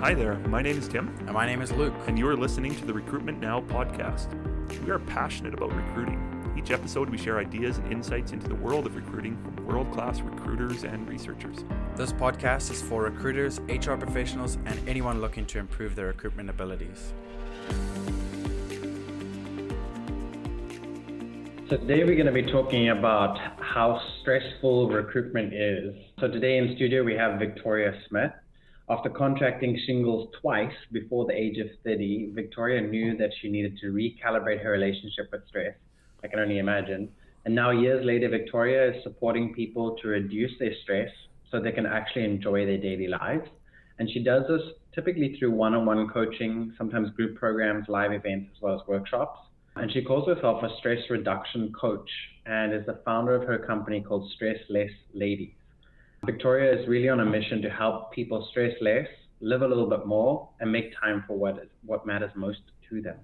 Hi there, my name is Tim, And my name is Luke. and you are listening to the Recruitment Now podcast. We are passionate about recruiting. Each episode, we share ideas and insights into the world of recruiting from world class recruiters and researchers. This podcast is for recruiters, HR professionals, and anyone looking to improve their recruitment abilities. So today we're going to be talking about how stressful recruitment is. So today in studio we have Victoria Smith. After contracting shingles twice before the age of 30, Victoria knew that she needed to recalibrate her relationship with stress. I can only imagine. And now years later, Victoria is supporting people to reduce their stress so they can actually enjoy their daily lives. And she does this typically through one-on-one coaching, sometimes group programs, live events, as well as workshops. And she calls herself a stress reduction coach and is the founder of her company called Stress Less Ladies. Victoria is really on a mission to help people stress less, live a little bit more, and make time for what is, what matters most to them.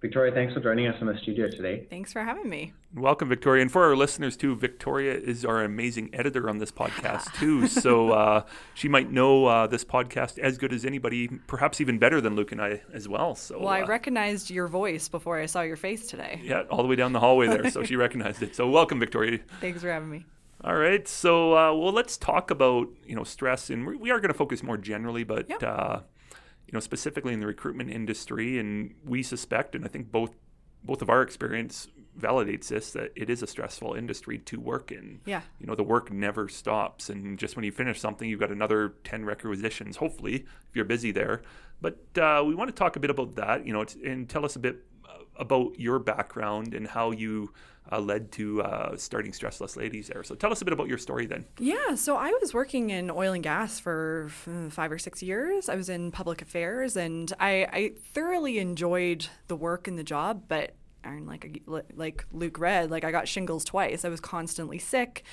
Victoria, thanks for joining us in the studio today. Thanks for having me. Welcome, Victoria. And for our listeners, too, Victoria is our amazing editor on this podcast, too. so uh, she might know uh, this podcast as good as anybody, perhaps even better than Luke and I as well. So, Well, I uh, recognized your voice before I saw your face today. yeah, all the way down the hallway there. So she recognized it. So, welcome, Victoria. Thanks for having me. All right. So, uh, well, let's talk about you know stress, and we- we are going to focus more generally, but Yep. uh, you know specifically in the recruitment industry, and we suspect, and I think both both of our experience validates this that it is a stressful industry to work in. Yeah. You know, the work never stops, and just when you finish something, you've got another ten requisitions. Hopefully, if you're busy there. But uh, we want to talk a bit about that. You know, and tell us a bit uh, about your background and how you uh, led to uh, starting Stress Less Ladies there. So tell us a bit about your story then. Yeah, so I was working in oil and gas for five or six years. I was in public affairs, and I, I thoroughly enjoyed the work and the job. But and like like Luke read, like I got shingles twice. I was constantly sick.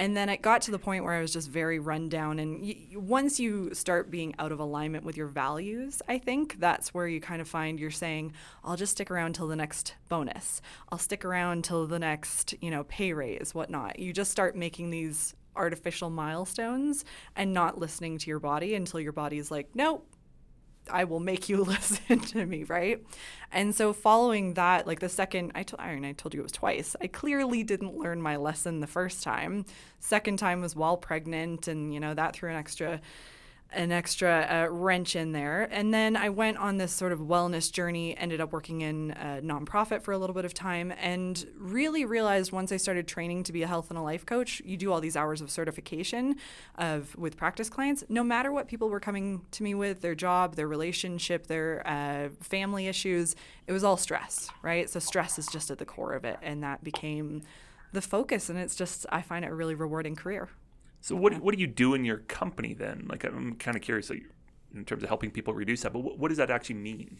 And then it got to the point where I was just very run down. And y- once you start being out of alignment with your values, I think that's where you kind of find you're saying, I'll just stick around till the next bonus. I'll stick around till the next, you know, pay raise, whatnot. You just start making these artificial milestones and not listening to your body until your body is like, nope, I will make you listen to me, right? And so following that, like the second I told I, mean, I told you it was twice. I clearly didn't learn my lesson the first time. Second time was while pregnant, and you know that threw an extra an extra uh, wrench in there. And then I went on this sort of wellness journey, ended up working in a nonprofit for a little bit of time, and really realized once I started training to be a health and a life coach, you do all these hours of certification of with practice clients. No matter what people were coming to me with, their job, their relationship, their uh, family issues, it was all stress, right? So stress is just at the core of it, and that became the focus. And it's just I find it a really rewarding career. So what what do you do in your company then? Like I'm kind of curious like, in terms of helping people reduce that, but what, what does that actually mean?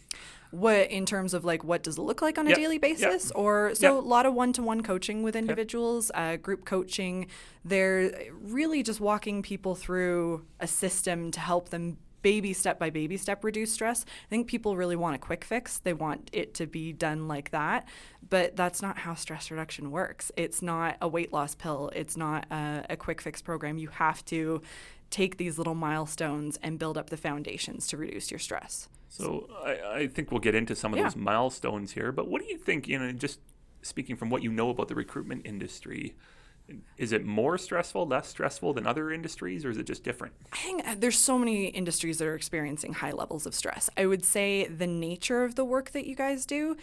what in terms of like what does it look like on a Yep, daily yep, basis or so yep. a lot of one-to-one coaching with individuals uh, group coaching they're really just walking people through a system to help them baby step by baby step reduce stress. I think people really want a quick fix. They want it to be done like that. But that's not how stress reduction works. It's not a weight loss pill. It's not a, a quick fix program. You have to take these little milestones and build up the foundations to reduce your stress. So I, I think we'll get into some of Yeah. those milestones here, but what do you think? You know, just speaking from what you know about the recruitment industry, is it more stressful, less stressful than other industries, or is it just different? I think uh, there's so many industries that are experiencing high levels of stress. I would say the nature of the work that you guys do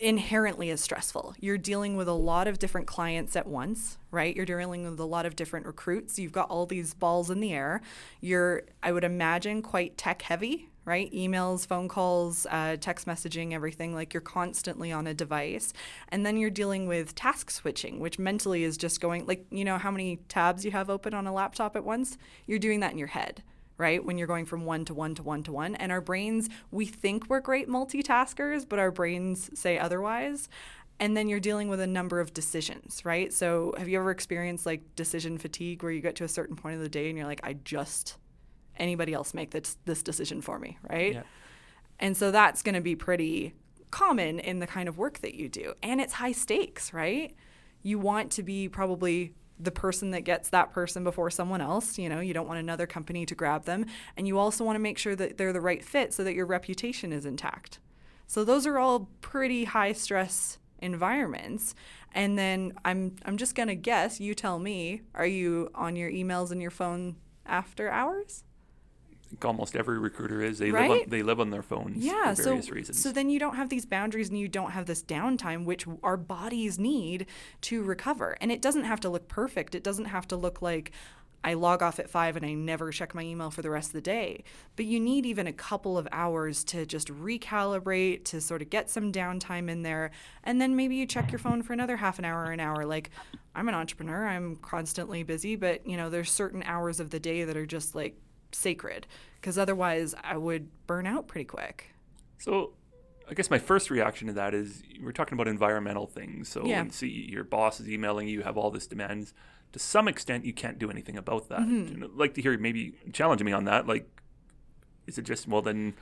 inherently is stressful. You're dealing with a lot of different clients at once, right? You're dealing with a lot of different recruits. You've got all these balls in the air. You're, I would imagine, quite tech heavy, right? Emails, phone calls, uh, text messaging, everything. Like you're constantly on a device. And then you're dealing with task switching, which mentally is just going, like, you know, how many tabs you have open on a laptop at once? You're doing that in your head right? When you're going from one to one to one to one. And our brains, we think we're great multitaskers, but our brains say otherwise. And then you're dealing with a number of decisions, right? So have you ever experienced like decision fatigue where you get to a certain point of the day and you're like, I just, anybody else make this, this decision for me, right? And so that's going to be pretty common in the kind of work that you do. And it's high stakes, right? You want to be probably the person that gets that person before someone else. You know, you don't want another company to grab them. And you also want to make sure that they're the right fit so that your reputation is intact. So those are all pretty high stress environments. And then I'm I'm just gonna guess, you tell me, are you on your emails and your phone after hours? Think almost every recruiter is. They right? live on, they live on their phones yeah, for various so, reasons. So then you don't have these boundaries and you don't have this downtime, which our bodies need to recover. And it doesn't have to look perfect. It doesn't have to look like I log off at five and I never check my email for the rest of the day. But you need even a couple of hours to just recalibrate, to sort of get some downtime in there. And then maybe you check your phone for another half an hour or an hour. Like, I'm an entrepreneur, I'm constantly busy, but you know, there's certain hours of the day that are just like sacred because otherwise I would burn out pretty quick. So, I guess my first reaction to that is we're talking about environmental things. So, Yeah. see your boss is emailing you, you have all this demands. To some extent, you can't do anything about that. Mm-hmm. I'd like to hear maybe challenge me on that. Like, is it just well then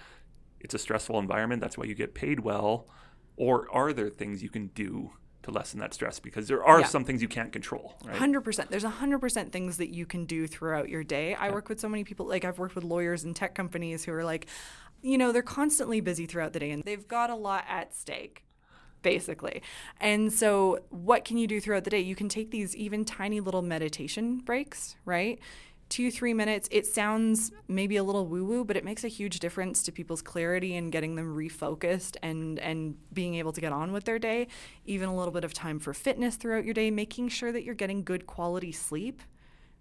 it's a stressful environment? That's why you get paid well, or are there things you can do to lessen that stress? Because there are Yeah. some things you can't control. Right? Hundred percent. There's hundred percent things that you can do throughout your day. I work with so many people. Like I've worked with lawyers and tech companies who are like, you know, they're constantly busy throughout the day and they've got a lot at stake, basically. And so, what can you do throughout the day? You can take these even tiny little meditation breaks, right? Two, three minutes. It sounds maybe a little woo woo, but it makes a huge difference to people's clarity and getting them refocused and, and being able to get on with their day. Even a little bit of time for fitness throughout your day, making sure that you're getting good quality sleep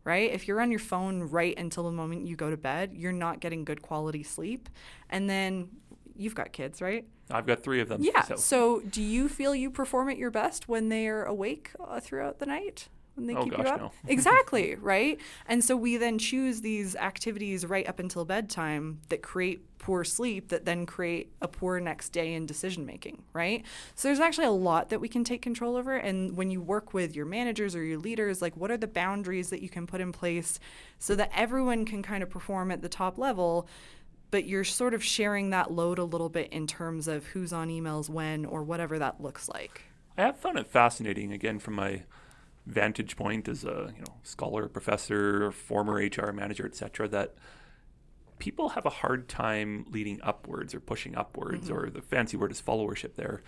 right? If you're on your phone right until the moment you go to bed, you're not getting good quality sleep. And then you've got kids, right? I've got three of them. Yeah. So, So, do you feel you perform at your best when they are awake uh, throughout the night? When they Oh, keep gosh, you up? no. exactly, right? And so we then choose these activities right up until bedtime that create poor sleep that then create a poor next day in decision making, right? So there's actually a lot that we can take control over and when you work with your managers or your leaders, like what are the boundaries that you can put in place so that everyone can kind of perform at the top level but you're sort of sharing that load a little bit in terms of who's on emails when or whatever that looks like. I have found it fascinating, again, from my vantage point as a you know scholar, professor, former HR manager, etc., that people have a hard time leading upwards or pushing upwards, Mm-hmm. or the fancy word is followership there,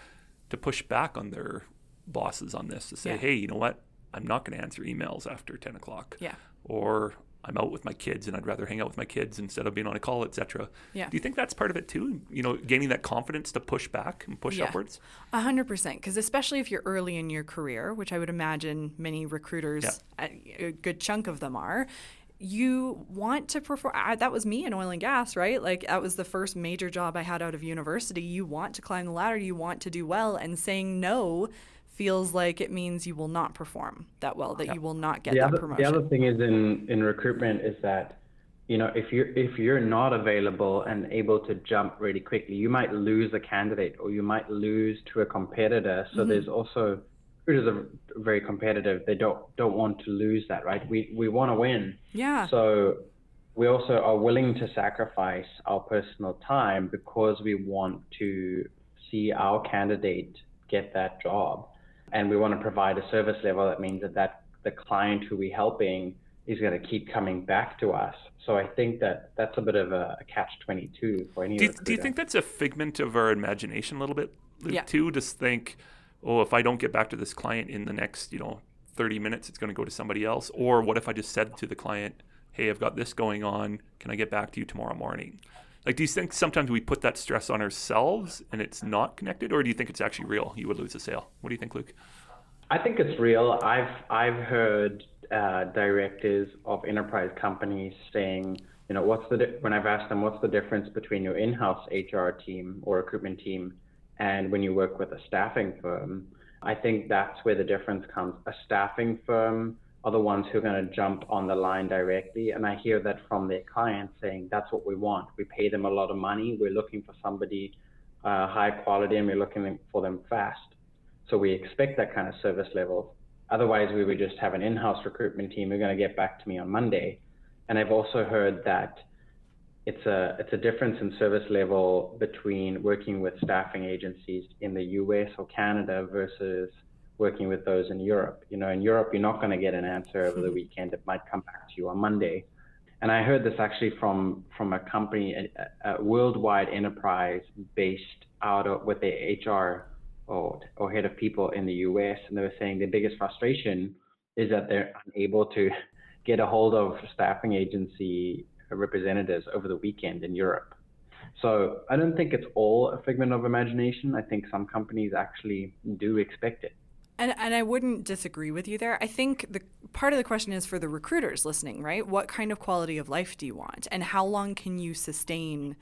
to push back on their bosses on this to say, Yeah. hey, you know what, I'm not going to answer emails after 10 o'clock, Yeah. or I'm out with my kids and I'd rather hang out with my kids instead of being on a call, etc. Yeah. Do you think that's part of it too? You know, gaining that confidence to push back and push Yeah. upwards. A hundred percent, because especially if you're early in your career, which I would imagine many recruiters, a, a good chunk of them are, you want to perform. I, that was me in oil and gas, right? Like that was the first major job I had out of university. You want to climb the ladder, you want to do well, and saying no feels like it means you will not perform that well, that you will not get the that other, promotion. The other thing is in, in recruitment is that, you know, if you're if you're not available and able to jump really quickly, you might lose a candidate or you might lose to a competitor. So Mm-hmm. there's also recruiters are very competitive. They don't don't want to lose that, right? We we want to win. yeah. So we also are willing to sacrifice our personal time because we want to see our candidate get that job. And we want to provide a service level that means that, that the client who we're helping is going to keep coming back to us. So I think that that's a bit of a, a catch 22 for any Do you, recruiter. do you think that's a figment of our imagination a little bit, Luke, Yeah. too? Just think, oh, if I don't get back to this client in the next, you know, 30 minutes, it's going to go to somebody else. Or what if I just said to the client, hey, I've got this going on. Can I get back to you tomorrow morning? Like, do you think sometimes we put that stress on ourselves and it's not connected? Or do you think it's actually real? You would lose a sale. What do you think, Luke? I think it's real. I've I've heard uh, directors of enterprise companies saying, you know, what's the di- when I've asked them what's the difference between your in-house HR team or recruitment team and when you work with a staffing firm. I think that's where the difference comes. A staffing firm are the ones who are going to jump on the line directly, and I hear that from their clients saying that's what we want. We pay them a lot of money. We're looking for somebody uh, high quality, and we're looking for them fast. So we expect that kind of service level. Otherwise, we would just have an in-house recruitment team. Who're going to get back to me on Monday. And I've also heard that it's a it's a difference in service level between working with staffing agencies in the U.S. or Canada versus working with those in Europe. You know, in Europe, you're not going to get an answer over the hmm. weekend. It might come back to you on Monday. And I heard this actually from from a company, a, a worldwide enterprise based out of with their HR or, or head of people in the US, and they were saying their biggest frustration is that they're unable to get a hold of staffing agency representatives over the weekend in Europe. So I don't think it's all a figment of imagination. I think some companies actually do expect it. And, and I wouldn't disagree with you there. I think the part of the question is for the recruiters listening, right? What kind of quality of life do you want? And how long can you sustain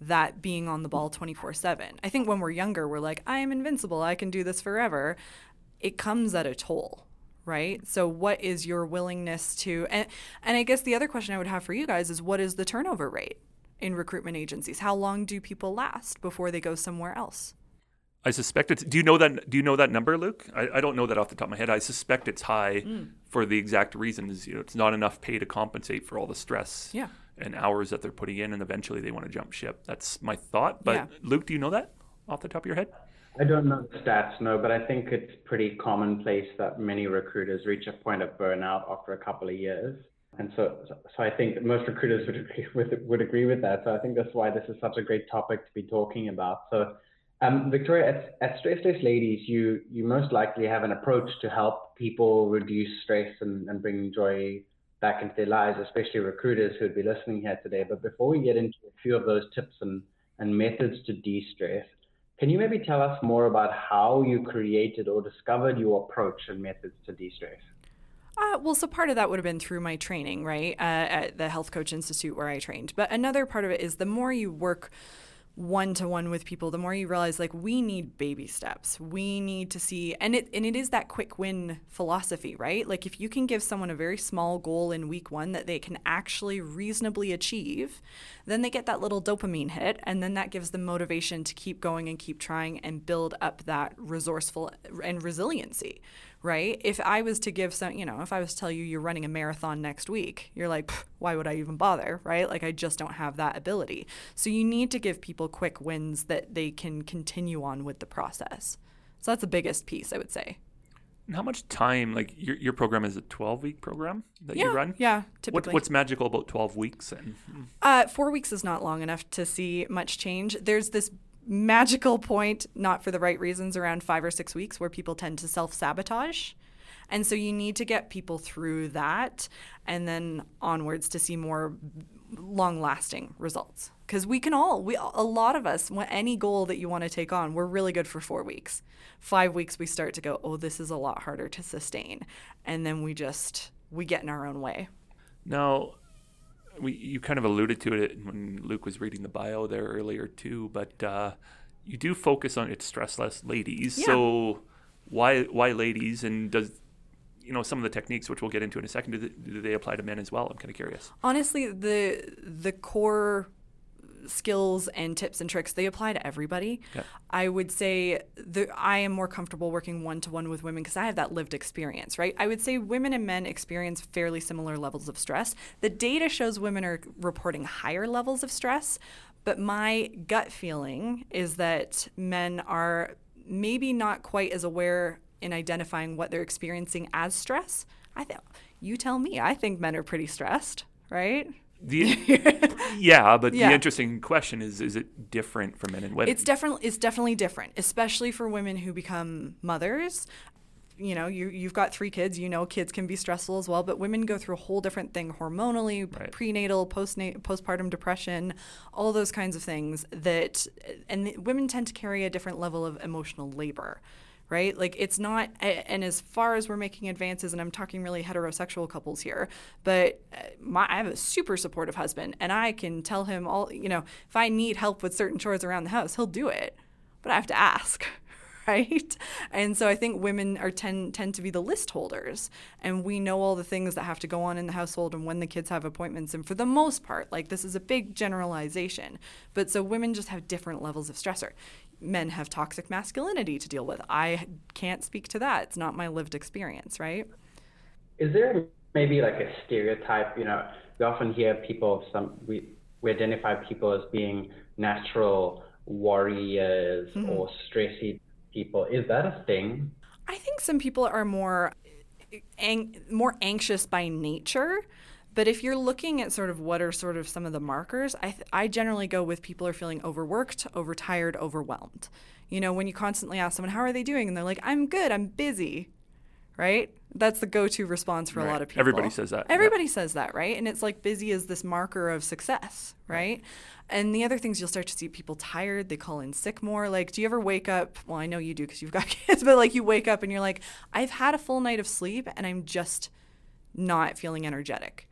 that being on the ball 24 7? I think when we're younger, we're like, I am invincible. I can do this forever. It comes at a toll, right? So, what is your willingness to? And, and I guess the other question I would have for you guys is what is the turnover rate in recruitment agencies? How long do people last before they go somewhere else? I suspect it's. Do you know that? Do you know that number, Luke? I, I don't know that off the top of my head. I suspect it's high mm. for the exact reasons. You know, it's not enough pay to compensate for all the stress yeah. and hours that they're putting in, and eventually they want to jump ship. That's my thought. But yeah. Luke, do you know that off the top of your head? I don't know the stats, no, but I think it's pretty commonplace that many recruiters reach a point of burnout after a couple of years. And so, so I think most recruiters would agree with would agree with that. So I think that's why this is such a great topic to be talking about. So um, Victoria, at, at Stress Less Ladies, you you most likely have an approach to help people reduce stress and, and bring joy back into their lives, especially recruiters who would be listening here today. But before we get into a few of those tips and, and methods to de-stress, can you maybe tell us more about how you created or discovered your approach and methods to de-stress? Uh, well, so part of that would have been through my training, right, uh, at the Health Coach Institute where I trained. But another part of it is the more you work one to one with people, the more you realize like we need baby steps. We need to see and it and it is that quick win philosophy, right? Like if you can give someone a very small goal in week 1 that they can actually reasonably achieve, then they get that little dopamine hit and then that gives them motivation to keep going and keep trying and build up that resourceful and resiliency right? If I was to give some, you know, if I was to tell you you're running a marathon next week, you're like, why would I even bother, right? Like, I just don't have that ability. So, you need to give people quick wins that they can continue on with the process. So, that's the biggest piece, I would say. And how much time, like your, your program is a 12 week program that yeah, you run? Yeah, typically. What, what's magical about 12 weeks? And uh, four weeks is not long enough to see much change. There's this magical point, not for the right reasons, around five or six weeks where people tend to self sabotage. And so you need to get people through that and then onwards to see more long lasting results. Because we can all, we a lot of us, any goal that you want to take on, we're really good for four weeks. Five weeks, we start to go, oh, this is a lot harder to sustain. And then we just, we get in our own way. Now, we you kind of alluded to it when Luke was reading the bio there earlier too, but uh, you do focus on it's stress less ladies. Yeah. So why why ladies and does you know some of the techniques which we'll get into in a second do they, do they apply to men as well? I'm kind of curious. Honestly, the the core skills and tips and tricks they apply to everybody. Okay. i would say that i am more comfortable working one-to-one with women because i have that lived experience right? I would say women and men experience fairly similar levels of stress. The data shows women are reporting higher levels of stress but my gut feeling is that men are maybe not quite as aware in identifying what they're experiencing as stress. I think you tell me i think men are pretty stressed right the, yeah, but yeah. the interesting question is: Is it different for men and women? It's definitely it's definitely different, especially for women who become mothers. You know, you you've got three kids. You know, kids can be stressful as well, but women go through a whole different thing hormonally, right. prenatal, postnat- postpartum depression, all those kinds of things. That and women tend to carry a different level of emotional labor right? Like it's not, and as far as we're making advances, and I'm talking really heterosexual couples here, but uh, my, I have a super supportive husband, and I can tell him all, you know, if I need help with certain chores around the house, he'll do it, but I have to ask. Right? And so I think women are tend tend to be the list holders and we know all the things that have to go on in the household and when the kids have appointments and for the most part like this is a big generalization but so women just have different levels of stressor men have toxic masculinity to deal with. I can't speak to that. It's not my lived experience, right? Is there maybe like a stereotype? You know, we often hear people some we we identify people as being natural warriors mm-hmm. or stressy people. Is that a thing? I think some people are more ang- more anxious by nature. But if you're looking at sort of what are sort of some of the markers, I, th- I generally go with people are feeling overworked, overtired, overwhelmed. You know, when you constantly ask someone, how are they doing? And they're like, I'm good, I'm busy, right? That's the go to response for Right. a lot of people. Everybody says that, yeah. Everybody says that, right? And it's like busy is this marker of success, right? And the other things you'll start to see people tired, they call in sick more. Like, do you ever wake up? Well, I know you do because you've got kids, but like you wake up and you're like, I've had a full night of sleep and I'm just not feeling energetic.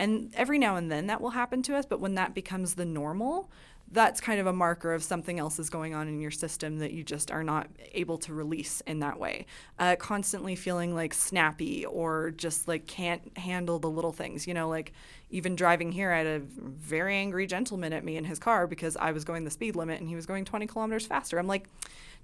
And every now and then that will happen to us, but when that becomes the normal, that's kind of a marker of something else is going on in your system that you just are not able to release in that way. Uh, constantly feeling like snappy or just like can't handle the little things. You know, like even driving here, I had a very angry gentleman at me in his car because I was going the speed limit and he was going 20 kilometers faster. I'm like,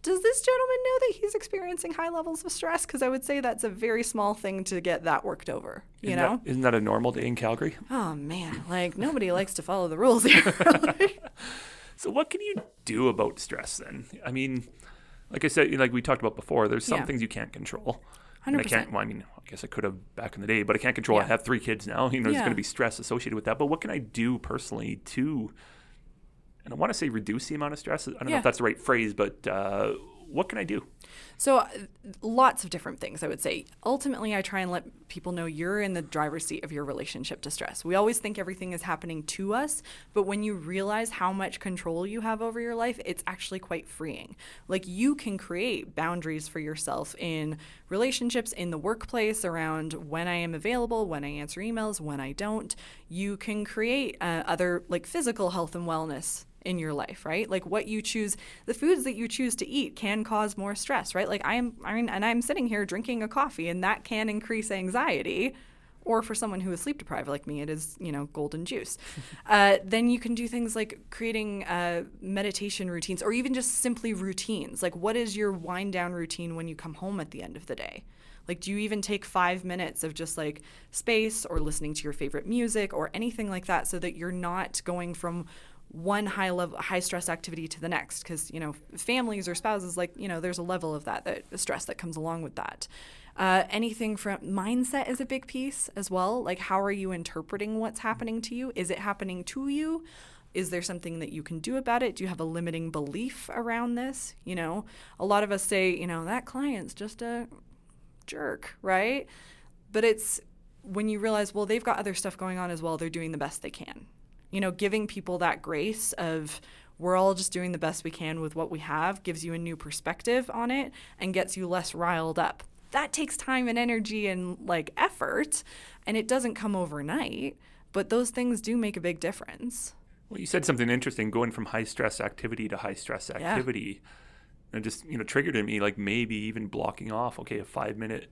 does this gentleman know that he's experiencing high levels of stress? Because I would say that's a very small thing to get that worked over. You Isn't know? that, isn't that a normal day in Calgary? Oh man, like nobody likes to follow the rules here. So what can you do about stress then? I mean, like I said, like we talked about before, there's some Yeah. things you can't control. And I can't. Well, I mean, I guess I could have back in the day, but I can't control. I have three kids now. You know, there's going to be stress associated with that. But what can I do personally to? And I want to say reduce the amount of stress. I don't know if that's the right phrase, but uh, what can I do? So, uh, lots of different things, I would say. Ultimately, I try and let people know you're in the driver's seat of your relationship to stress. We always think everything is happening to us, but when you realize how much control you have over your life, it's actually quite freeing. Like, you can create boundaries for yourself in relationships, in the workplace, around when I am available, when I answer emails, when I don't. You can create uh, other, like, physical health and wellness in your life, right? Like what you choose, the foods that you choose to eat can cause more stress, right? Like I'm, I mean, and I'm sitting here drinking a coffee, and that can increase anxiety. Or for someone who is sleep deprived like me, it is you know golden juice. uh, then you can do things like creating uh, meditation routines, or even just simply routines. Like what is your wind down routine when you come home at the end of the day? Like, do you even take five minutes of just like space or listening to your favorite music or anything like that so that you're not going from one high level high stress activity to the next because you know families or spouses like you know there's a level of that that stress that comes along with that. Uh, anything from mindset is a big piece as well. Like how are you interpreting what's happening to you? Is it happening to you? Is there something that you can do about it? Do you have a limiting belief around this? You know a lot of us say you know that client's just a jerk right? But it's when you realize well they've got other stuff going on as well they're doing the best they can you know, giving people that grace of we're all just doing the best we can with what we have gives you a new perspective on it and gets you less riled up. That takes time and energy and like effort, and it doesn't come overnight, but those things do make a big difference. Well, you said something interesting, going from high stress activity to high stress Yeah. activity. And it just, you know, triggered in me like maybe even blocking off, okay, a five minute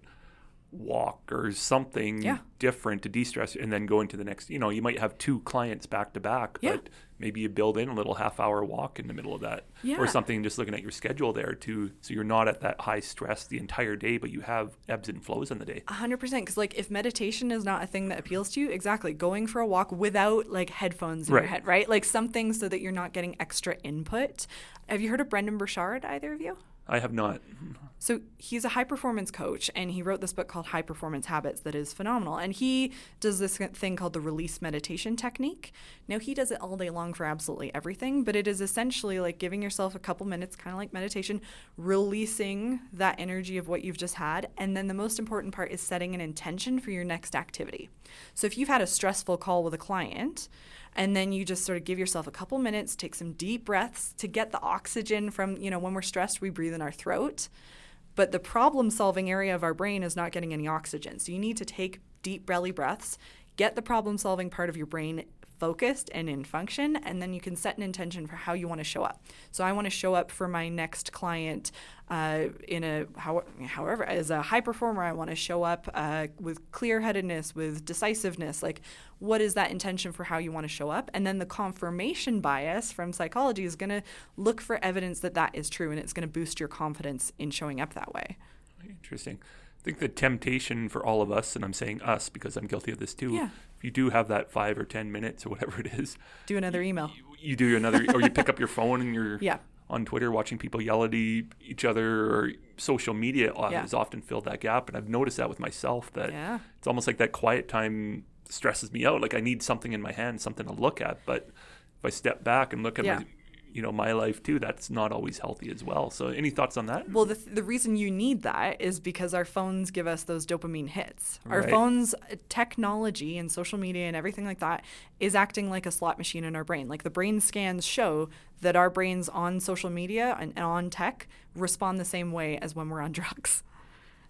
walk or something Yeah. different to de-stress and then go into the next you know you might have two clients back to back Yeah. but maybe you build in a little half hour walk in the middle of that Yeah. or something just looking at your schedule there too so you're not at that high stress the entire day but you have ebbs and flows in the day A hundred percent. Because like, if meditation is not a thing that appeals to you, exactly, going for a walk without like headphones in Right. your head, right? Like something so that you're not getting extra input. Have you heard of Brendon Burchard? Either of you? i have not So he's a high performance coach, and he wrote this book called High Performance Habits that is phenomenal. And he does this thing called the release meditation technique. Now he does it all day long for absolutely everything, but it is essentially like giving yourself a couple minutes, kind of like meditation, releasing that energy of what you've just had. And then the most important part is setting an intention for your next activity. So if you've had a stressful call with a client, and then you just sort of give yourself a couple minutes, take some deep breaths to get the oxygen from, you know, when we're stressed, we breathe in our throat. But the problem solving area of our brain is not getting any oxygen. So you need to take deep belly breaths, get the problem solving part of your brain focused and in function, and then you can set an intention for how you want to show up. So I want to show up for my next client uh, in a how, however as a high performer. I want to show up uh, with clear headedness, with decisiveness. Like, what is that intention for how you want to show up? And then the confirmation bias from psychology is going to look for evidence that that is true, and it's going to boost your confidence in showing up that way. Interesting. I think the temptation for all of us, and I'm saying us because I'm guilty of this too. Yeah. If you do have that five or ten minutes or whatever it is, Do another email. you, you do another, or you pick up your phone and you're Yeah. on Twitter, watching people yell at each other, or social media Yeah. has often filled that gap. And I've noticed that with myself that Yeah. it's almost like that quiet time stresses me out. Like I need something in my hand, something to look at. But if I step back and look at Yeah. my, you know, my life too, that's not always healthy as well. So, any thoughts on that? Well, the, the reason you need that is because our phones give us those dopamine hits. Our Right. phones, uh, technology and social media and everything like that is acting like a slot machine in our brain. Like the brain scans show that our brains on social media and, and on tech respond the same way as when we're on drugs.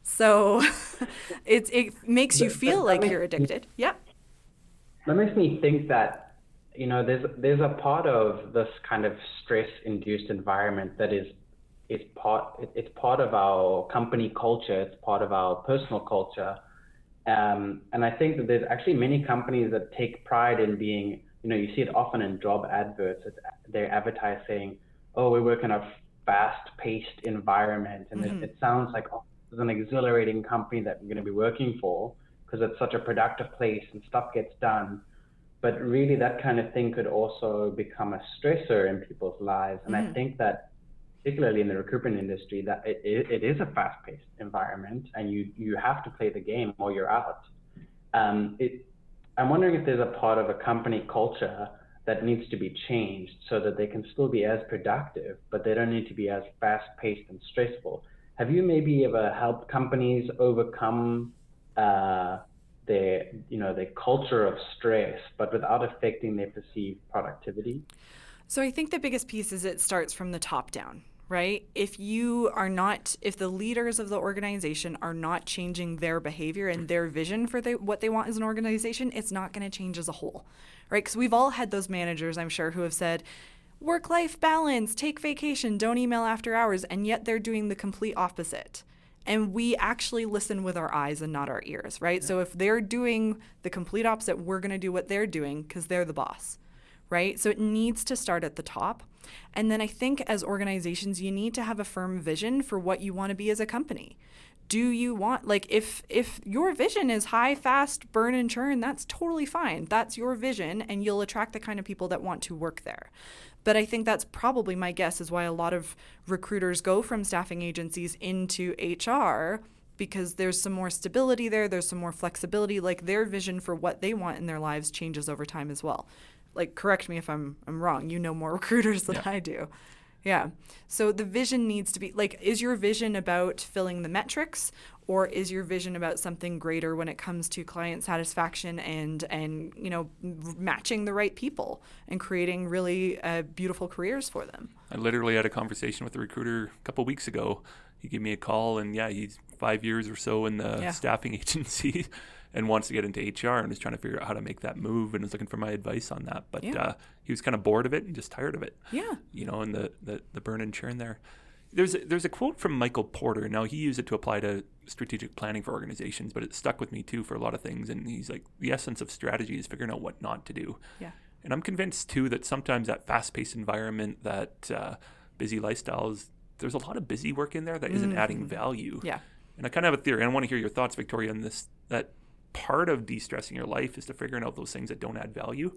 So it's it makes you feel that like makes you're addicted. Yeah. That makes me think that you know there's there's a part of this kind of stress-induced environment that is is part it's part of our company culture, it's part of our personal culture, um, and I think that there's actually many companies that take pride in being you know you see it often in job adverts. It's, they advertise saying, "Oh, we work in a fast-paced environment," and it, it sounds like oh, this is an exhilarating company that we're going to be working for because it's such a productive place and stuff gets done. But really, that kind of thing could also become a stressor in people's lives. And I think that, particularly in the recruitment industry, that it, it, it is a fast-paced environment, and you you have to play the game or you're out. Um, it, I'm wondering if there's a part of a company culture that needs to be changed so that they can still be as productive, but they don't need to be as fast-paced and stressful. Have you maybe ever helped companies overcome uh, their, you know, their culture of stress, but without affecting their perceived productivity? So I think the biggest piece is it starts from the top down, right? If you are not, if the leaders of the organization are not changing their behavior and their vision for the, what they want as an organization, it's not going to change as a whole, right? Because we've all had those managers, I'm sure, who have said, work life balance, take vacation, don't email after hours, and yet they're doing the complete opposite. And we actually listen with our eyes and not our ears, right? So if they're doing the complete opposite, we're going to do what they're doing because they're the boss right? So it needs to start at the top. And then I think as organizations, you need to have a firm vision for what you want to be as a company. Do you want like if if your vision is high fast burn and churn that's totally fine. That's your vision and you'll attract the kind of people that want to work there. But I think that's probably my guess is why a lot of recruiters go from staffing agencies into HR because there's some more stability there, there's some more flexibility like their vision for what they want in their lives changes over time as well like correct me if I'm I'm wrong. You know more recruiters than I do. Yeah. So the vision needs to be like is your vision about filling the metrics or is your vision about something greater when it comes to client satisfaction and and you know matching the right people and creating really uh, beautiful careers for them. I literally had a conversation with a recruiter a couple weeks ago. He gave me a call, and yeah, he's five years or so in the Yeah. staffing agency and wants to get into HR and is trying to figure out how to make that move and is looking for my advice on that. But Yeah. uh, he was kind of bored of it and just tired of it. Yeah. You know, and the, the, the burn and churn there. There's a, there's a quote from Michael Porter. Now he used it to apply to strategic planning for organizations, but it stuck with me too for a lot of things. And he's like, the essence of strategy is figuring out what not to do. Yeah. And I'm convinced too that sometimes that fast-paced environment, that uh, busy lifestyle is there's a lot of busy work in there that not adding value. Yeah. And I kind of have a theory. I want to hear your thoughts, Victoria, on this. That part of de-stressing your life is to figuring out those things that don't add value.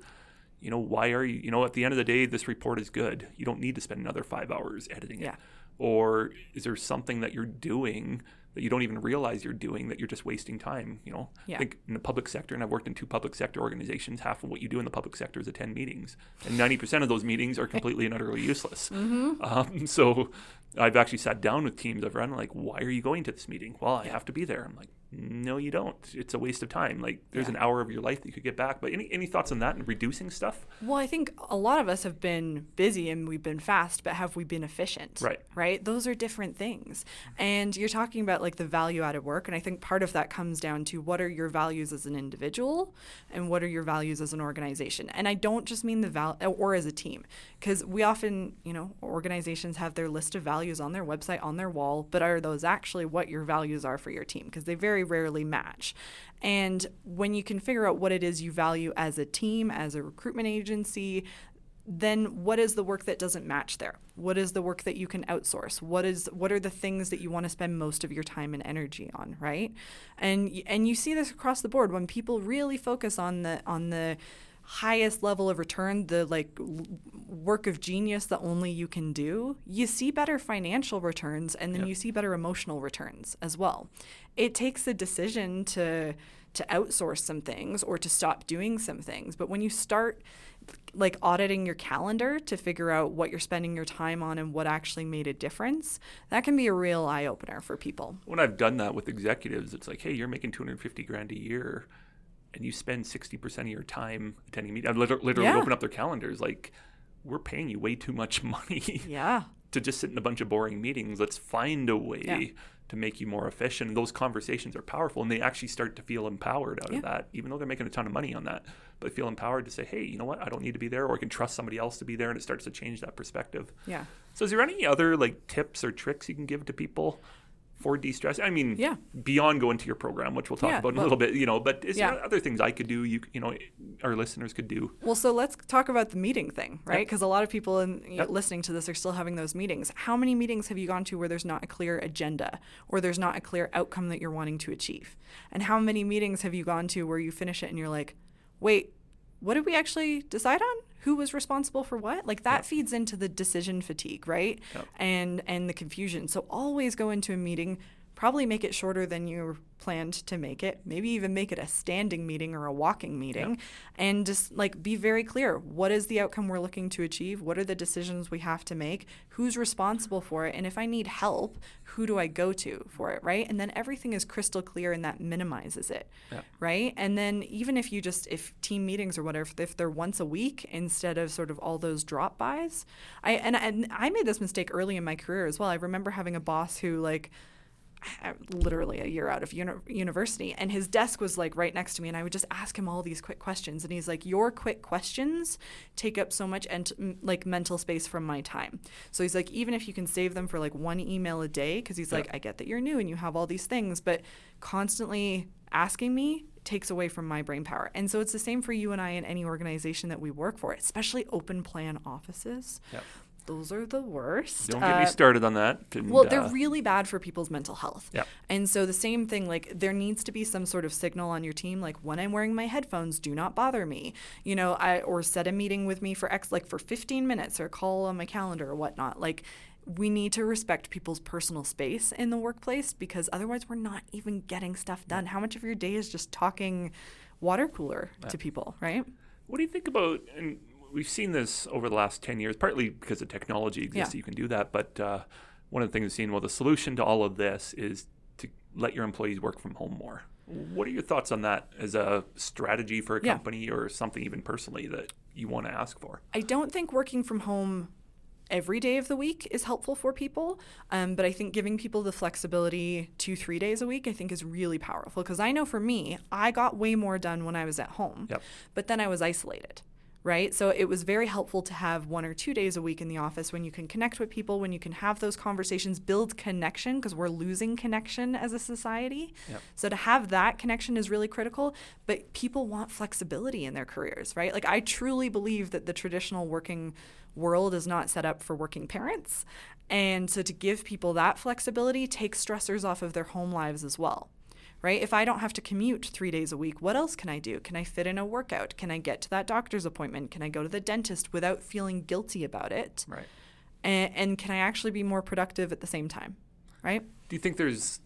You know, why are you? You know, at the end of the day, this report is good. You don't need to spend another five hours editing it. Or is there something that you're doing that you don't even realize you're doing that you're just wasting time? You know, Yeah. I think in the public sector, and I've worked in two public sector organizations. Half of what you do in the public sector is attend meetings, and ninety percent of those meetings are completely and utterly useless. Um, so I've actually sat down with teams I've run, like, why are you going to this meeting? Well, I have to be there. I'm like, no, you don't. It's a waste of time. Like, there's an hour of your life that you could get back. But any, any thoughts on that and reducing stuff? Well, I think a lot of us have been busy and we've been fast, but have we been efficient? Right. Right? Those are different things. And you're talking about like the value added work. And I think part of that comes down to what are your values as an individual and what are your values as an organization. And I don't just mean the val or as a team, because we often, you know, organizations have their list of values on their website, on their wall, but are those actually what your values are for your team? Because they very rarely match. And when you can figure out what it is you value as a team, as a recruitment agency, then what is the work that doesn't match there? What is the work that you can outsource? What is what are the things that you want to spend most of your time and energy on, right? And and you see this across the board when people really focus on the on the highest level of return, the like l- work of genius that only you can do, you see better financial returns and then Yep. you see better emotional returns as well. It takes a decision to to outsource some things or to stop doing some things, but when you start like auditing your calendar to figure out what you're spending your time on and what actually made a difference, that can be a real eye opener for people. when I've done that with executives, it's like, hey, you're making 250 grand a year, and you spend 60 percent of your time attending meetings. Uh, I've literally Yeah. open up their calendars, like, we're paying you way too much money Yeah. to just sit in a bunch of boring meetings. Let's find a way Yeah. to make you more efficient. And those conversations are powerful, and they actually start to feel empowered out Yeah. of that, even though they're making a ton of money on that. But feel empowered to say, hey, you know what? I don't need to be there, or I can trust somebody else to be there, and it starts to change that perspective. Yeah. So, is there any other like tips or tricks you can give to people for de-stress? I mean, Yeah. beyond going to your program, which we'll talk Yeah, about in a little bit, you know. But is Yeah. there other things I could do? You you know, our listeners could do. Well, so let's talk about the meeting thing, right? Yep. Because a lot of people in, Yep. listening to this are still having those meetings. How many meetings have you gone to where there's not a clear agenda or there's not a clear outcome that you're wanting to achieve? And how many meetings have you gone to where you finish it and you're like, wait, what did we actually decide on? Who was responsible for what? Like that Yep. feeds into the decision fatigue, right? Yep. And and the confusion. So always go into a meeting probably make it shorter than you planned to make it. Maybe even make it a standing meeting or a walking meeting. And just like be very clear. What is the outcome we're looking to achieve? What are the decisions we have to make? Who's responsible for it? And if i need help who do i go to for it right? And then everything is crystal clear and that minimizes it right? And then even if you just if team meetings or whatever if they're once a week instead of sort of all those drop bys i and, and i made this mistake early in my career as well. I remember having a boss who like literally a year out of uni- university and his desk was like right next to me and i would just ask him all these quick questions and he's like your quick questions take up so much ent- m- like mental space from my time. So he's like even if you can save them for like one email a day because he's like i get that you're new and you have all these things but constantly asking me takes away from my brain power. And so it's the same for you and i in any organization that we work for especially open plan offices. Yep. Those are the worst Don't get me Uh, started on that. and, well, they're uh, really bad for people's mental health. Yep. And so the same thing, like there needs to be some sort of signal on your team, like when I'm wearing my headphones, do not bother me. You know, I or set a meeting with me for X like for 15 minutes or call on my calendar or whatnot. Like we need to respect people's personal space in the workplace because otherwise we're not even getting stuff done. How much of your day is just talking water cooler to people, right? What do you think about? And we've seen this over the last ten years, partly because the technology exists, Yeah. you can do that. But uh, one of the things we've seen, well, the solution to all of this is to let your employees work from home more. What are your thoughts on that as a strategy for a Yeah. company or something even personally that you want to ask for? I don't think working from home every day of the week is helpful for people, um, but I think giving people the flexibility two, three days a week, I think is really powerful. Because I know for me, I got way more done when I was at home, Yep. but then I was isolated. Right. So it was very helpful to have one or two days a week in the office when you can connect with people, when you can have those conversations, build connection, because we're losing connection as a society. Yep. So to have that connection is really critical, but people want flexibility in their careers, right? Like I truly believe that the traditional working world is not set up for working parents. And so to give people that flexibility takes stressors off of their home lives as well. Right? If I don't have to commute 3 days a week, what else can I do? Can I fit in a workout? Can I get to that doctor's appointment? Can I go to the dentist without feeling guilty about it? Right. And, and can I actually be more productive at the same time? Right? Do you think there's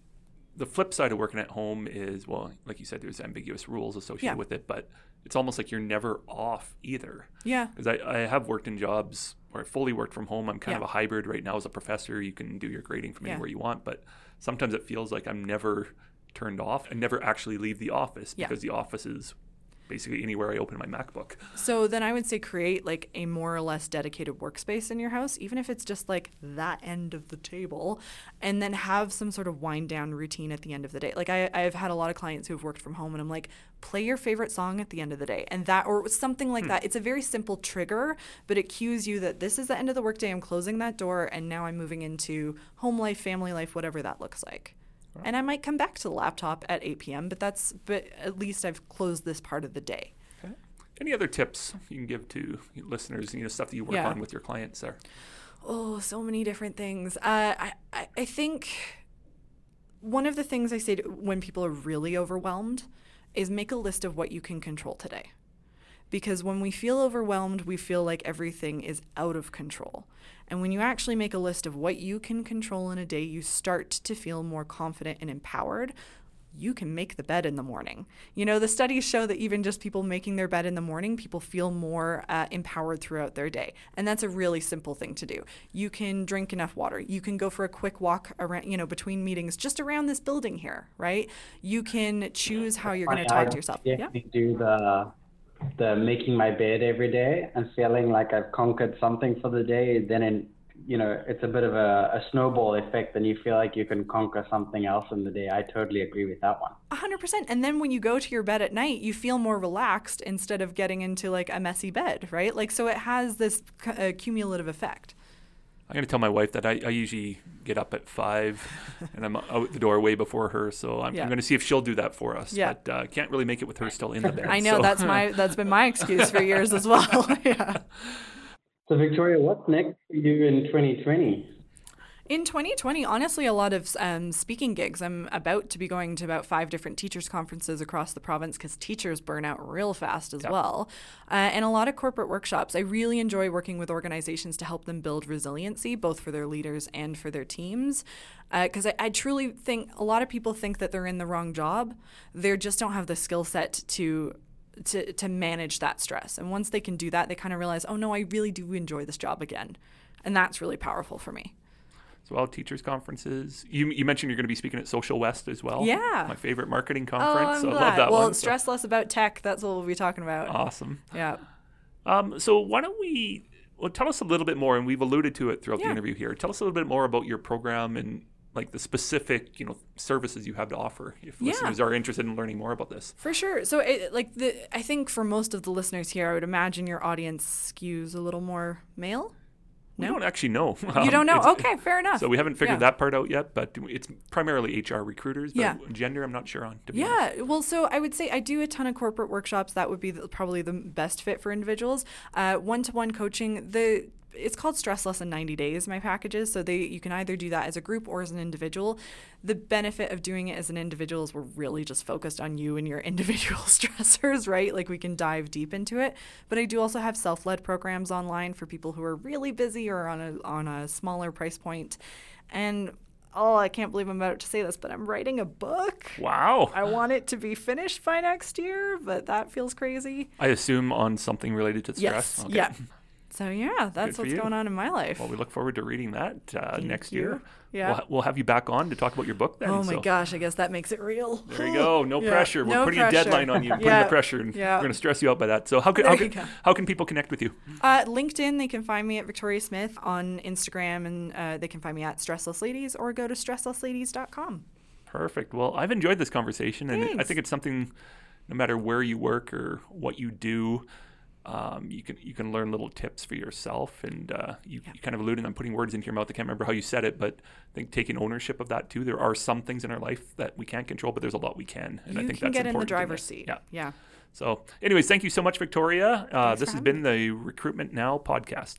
the flip side of working at home is well, like you said, there's ambiguous rules associated Yeah. with it, but it's almost like you're never off either. Yeah. Because I, I have worked in jobs where I fully worked from home. I'm kind of a hybrid right now as a professor. You can do your grading from Yeah. anywhere you want, but sometimes it feels like I'm never turned off and never actually leave the office Yeah. because the office is basically anywhere I open my MacBook. So then I would say create like a more or less dedicated workspace in your house, even if it's just like that end of the table, and then have some sort of wind down routine at the end of the day. Like I, I've had a lot of clients who've worked from home, and I'm like, play your favorite song at the end of the day, and that or something like hmm. that. It's a very simple trigger, but it cues you that this is the end of the workday. I'm closing that door, and now I'm moving into home life, family life, whatever that looks like. And I might come back to the laptop at 8 p.m., but that's but at least I've closed this part of the day. Okay. Any other tips you can give to listeners? You know, stuff that you work Yeah. on with your clients there. Oh, so many different things. Uh, I, I, I think one of the things I say to, when people are really overwhelmed is make a list of what you can control today. Because when we feel overwhelmed, we feel like everything is out of control. And when you actually make a list of what you can control in a day, you start to feel more confident and empowered. You can make the bed in the morning. You know, the studies show that even just people making their bed in the morning, people feel more uh, empowered throughout their day. And that's a really simple thing to do. You can drink enough water. You can go for a quick walk around, you know, between meetings just around this building here, right? You can choose how you're going to talk to yourself. Yeah. Do the the making my bed every day and feeling like I've conquered something for the day, then in, you know it's a bit of a, a, snowball effect, and you feel like you can conquer something else in the day. I totally agree with that one. Hundred percent. And then when you go to your bed at night, you feel more relaxed instead of getting into like a messy bed, right? Like so, it has this c- uh, cumulative effect. I'm going to tell my wife that I, I usually get up at five and I'm out the door way before her. So I'm, yeah. I'm going to see if she'll do that for us. Yeah. But uh, can't really make it with her still in the bed. I know so. that's my that's been my excuse for years as well. yeah. So Victoria, what's next for you in 2020? In 2020, honestly, a lot of um, speaking gigs. I'm about to be going to about five different teachers' conferences across the province because teachers burn out real fast as yep. well. Uh, and a lot of corporate workshops. I really enjoy working with organizations to help them build resiliency, both for their leaders and for their teams. Because uh, I, I truly think a lot of people think that they're in the wrong job. They just don't have the skill set to to, to manage that stress. And once they can do that, they kind of realize, oh no, I really do enjoy this job again. And that's really powerful for me well, teachers conferences. You, you mentioned you're going to be speaking at Social West as well. Yeah, my favorite marketing conference. Oh, I'm so glad. I love that well, one. stress so. less about tech. That's what we'll be talking about. Awesome. Yeah. Um, so why don't we? Well, tell us a little bit more, and we've alluded to it throughout yeah. the interview here. Tell us a little bit more about your program and like the specific you know services you have to offer if yeah. listeners are interested in learning more about this for sure so it, like the i think for most of the listeners here i would imagine your audience skews a little more male we don't actually know. Um, you don't know? Okay, fair enough. So we haven't figured yeah. that part out yet, but it's primarily HR recruiters. But yeah. gender, I'm not sure on. yeah. Honest. Well, so I would say I do a ton of corporate workshops. That would be the, probably the best fit for individuals. One to one coaching. The it's called stress less than 90 days my packages so they you can either do that as a group or as an individual the benefit of doing it as an individual is we're really just focused on you and your individual stressors right like we can dive deep into it but i do also have self-led programs online for people who are really busy or on a on a smaller price point. point and oh, I can't believe I'm about to say this, but I'm writing a book. Wow. I want it to be finished by next year, but that feels crazy. I assume on something related to stress. Yes. Okay. Yeah. So yeah, that's what's going on in my life. Well, we look forward to reading that uh, next you. year. Yeah, we'll, we'll, have you back on to talk about your book. Then. Oh my so. gosh, I guess that makes it real. There you go. No yeah. pressure. We're no putting pressure. a deadline on you. Putting yeah. the pressure, and yeah. we're going to stress you out by that. So how can how can, how can, people connect with you? Uh, LinkedIn. They can find me at Victoria Smith on Instagram, and uh, they can find me at Stress Less Ladies or go to stresslessladies.com. Perfect. Well, I've enjoyed this conversation, Thanks. and I think it's something. No matter where you work or what you do, um, you can you can learn little tips for yourself, and uh, you, yeah. you, kind of alluded. I'm putting words into your mouth. I can't remember how you said it, but I think taking ownership of that too. There are some things in our life that we can't control, but there's a lot we can, and you I think can that's get important. in the driver's seat. Yeah, yeah. So, anyways, thank you so much, Victoria. Uh, this has been the Recruitment Now podcast.